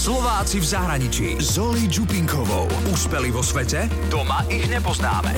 Slováci v zahraničí. Zoli Čupinkovou. Úspeli vo svete? Doma ich nepoznáme.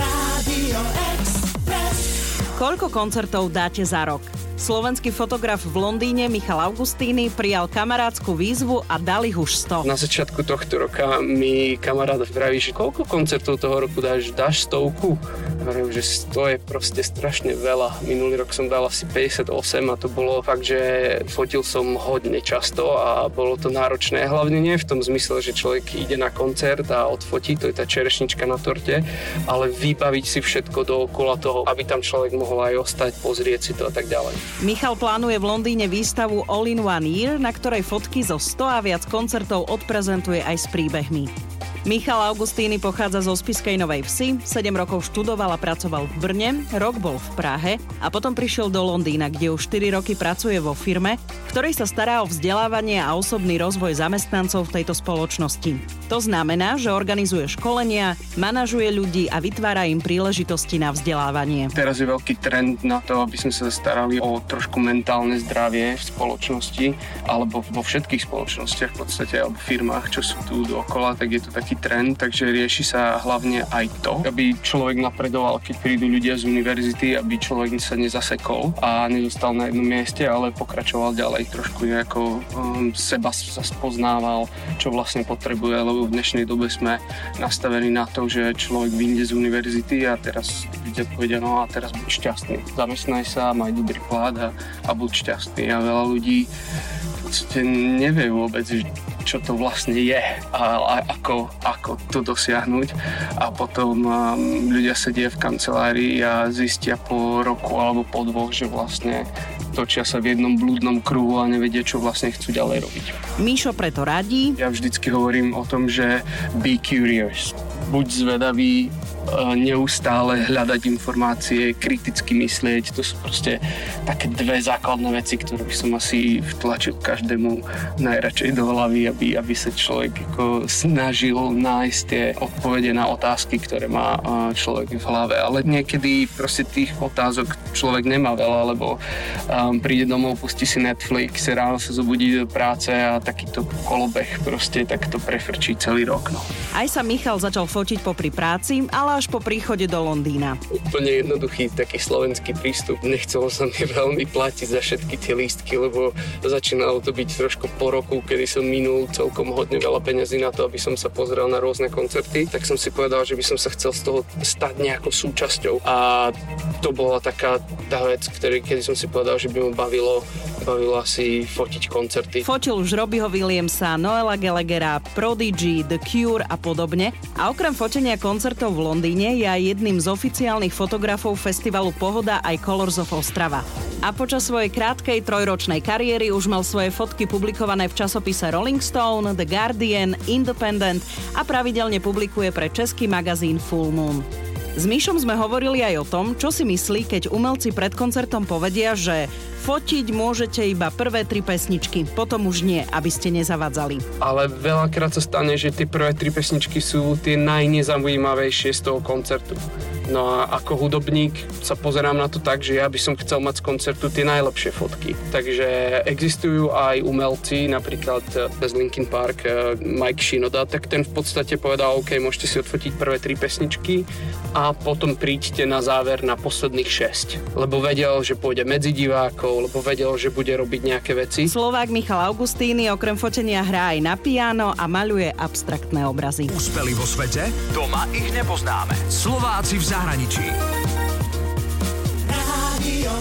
Koľko koncertov dáte za rok? Slovenský fotograf v Londýne Michal Augustíny prijal kamarádskú výzvu a dali už 100. Na začiatku tohto roka mi kamarát vraví, že koľko koncertov toho roku dáš? Dáš stovku? Hovorím, že 100 je proste strašne veľa. Minulý rok som dal asi 58 a to bolo fakt, že fotil som hodne často a bolo to náročné. Hlavne nie v tom zmysle, že človek ide na koncert a odfotí, to je tá čerešnička na torte, ale vybaviť si všetko dookola toho, aby tam človek mohol aj ostať, pozrieť si to a tak ďalej. Michal plánuje v Londýne výstavu All in One Year, na ktorej fotky zo 100 a viac koncertov odprezentuje aj s príbehmi. Michal Augustíny pochádza zo Spiskej Novej Vsi, 7 rokov študoval a pracoval v Brne, rok bol v Prahe a potom prišiel do Londýna, kde už 4 roky pracuje vo firme, ktorej sa stará o vzdelávanie a osobný rozvoj zamestnancov v tejto spoločnosti. To znamená, že organizuje školenia, manažuje ľudí a vytvára im príležitosti na vzdelávanie. Teraz je veľký trend na to, aby sme sa starali o trošku mentálne zdravie v spoločnosti alebo vo všetkých spoločnostiach v podstate alebo firmách, čo sú tu dookola, tak je to taký taký trend, takže rieši sa hlavne aj to, aby človek napredoval, keď prídu ľudia z univerzity, aby človek sa nezasekol a nedostal na jednom mieste, ale pokračoval ďalej, trošku nejako um, seba sa spoznával, čo vlastne potrebuje, lebo v dnešnej dobe sme nastavení na to, že človek vyjde z univerzity a teraz ľudia povedia, no a teraz buď šťastný. Zamestnaj sa, maj dobrý plat a, a buď šťastný. A veľa ľudí nevie vôbec, čo to vlastne je a, a ako, ako to dosiahnuť. A potom um, ľudia sedia v kancelárii a zistia po roku alebo po dvoch, že vlastne točia sa v jednom blúdnom kruhu a nevedia, čo vlastne chcú ďalej robiť. Míšo preto radí. Ja vždycky hovorím o tom, že be curious. Buď zvedavý, neustále hľadať informácie, kriticky myslieť. To sú proste také dve základné veci, ktoré by som asi vtlačil každému najradšej do hlavy, aby, aby sa človek ako snažil nájsť tie odpovede na otázky, ktoré má človek v hlave. Ale niekedy proste tých otázok človek nemá veľa, lebo um, príde domov, pustí si Netflix, ráno sa zobudí do práce a takýto kolobeh proste takto prefrčí celý rok. No. Aj sa Michal začal fotiť popri práci, ale až po príchode do Londýna. Úplne jednoduchý taký slovenský prístup. Nechcelo sa mi veľmi platiť za všetky tie lístky, lebo začínalo to byť trošku po roku, kedy som minul celkom hodne veľa peňazí na to, aby som sa pozrel na rôzne koncerty, tak som si povedal, že by som sa chcel z toho stať nejakou súčasťou. A to bola taká tá vec, ktorý, kedy som si povedal, že by ma bavilo, bavilo asi fotiť koncerty. Fotil už Robbieho Williamsa, Noela Gallaghera, Prodigy, The Cure a podobne. A okrem fotenia koncertov v Londýne je aj jedným z oficiálnych fotografov festivalu Pohoda aj Colors of Ostrava. A počas svojej krátkej trojročnej kariéry už mal svoje fotky publikované v časopise Rolling Stone, The Guardian, Independent a pravidelne publikuje pre český magazín Full Moon. S Myšom sme hovorili aj o tom, čo si myslí, keď umelci pred koncertom povedia, že fotiť môžete iba prvé tri pesničky, potom už nie, aby ste nezavadzali. Ale veľakrát sa stane, že tie prvé tri pesničky sú tie najnezaujímavejšie z toho koncertu. No a ako hudobník sa pozerám na to tak, že ja by som chcel mať z koncertu tie najlepšie fotky. Takže existujú aj umelci, napríklad z eh, Linkin Park eh, Mike Shinoda, tak ten v podstate povedal, OK, môžete si odfotiť prvé tri pesničky a potom príďte na záver na posledných šesť. Lebo vedel, že pôjde medzi divákov, lebo vedel, že bude robiť nejaké veci. Slovák Michal Augustíny okrem fotenia hrá aj na piano a maluje abstraktné obrazy. Úspeli vo svete? Doma ich nepoznáme. Slováci v zahraničí. Rádio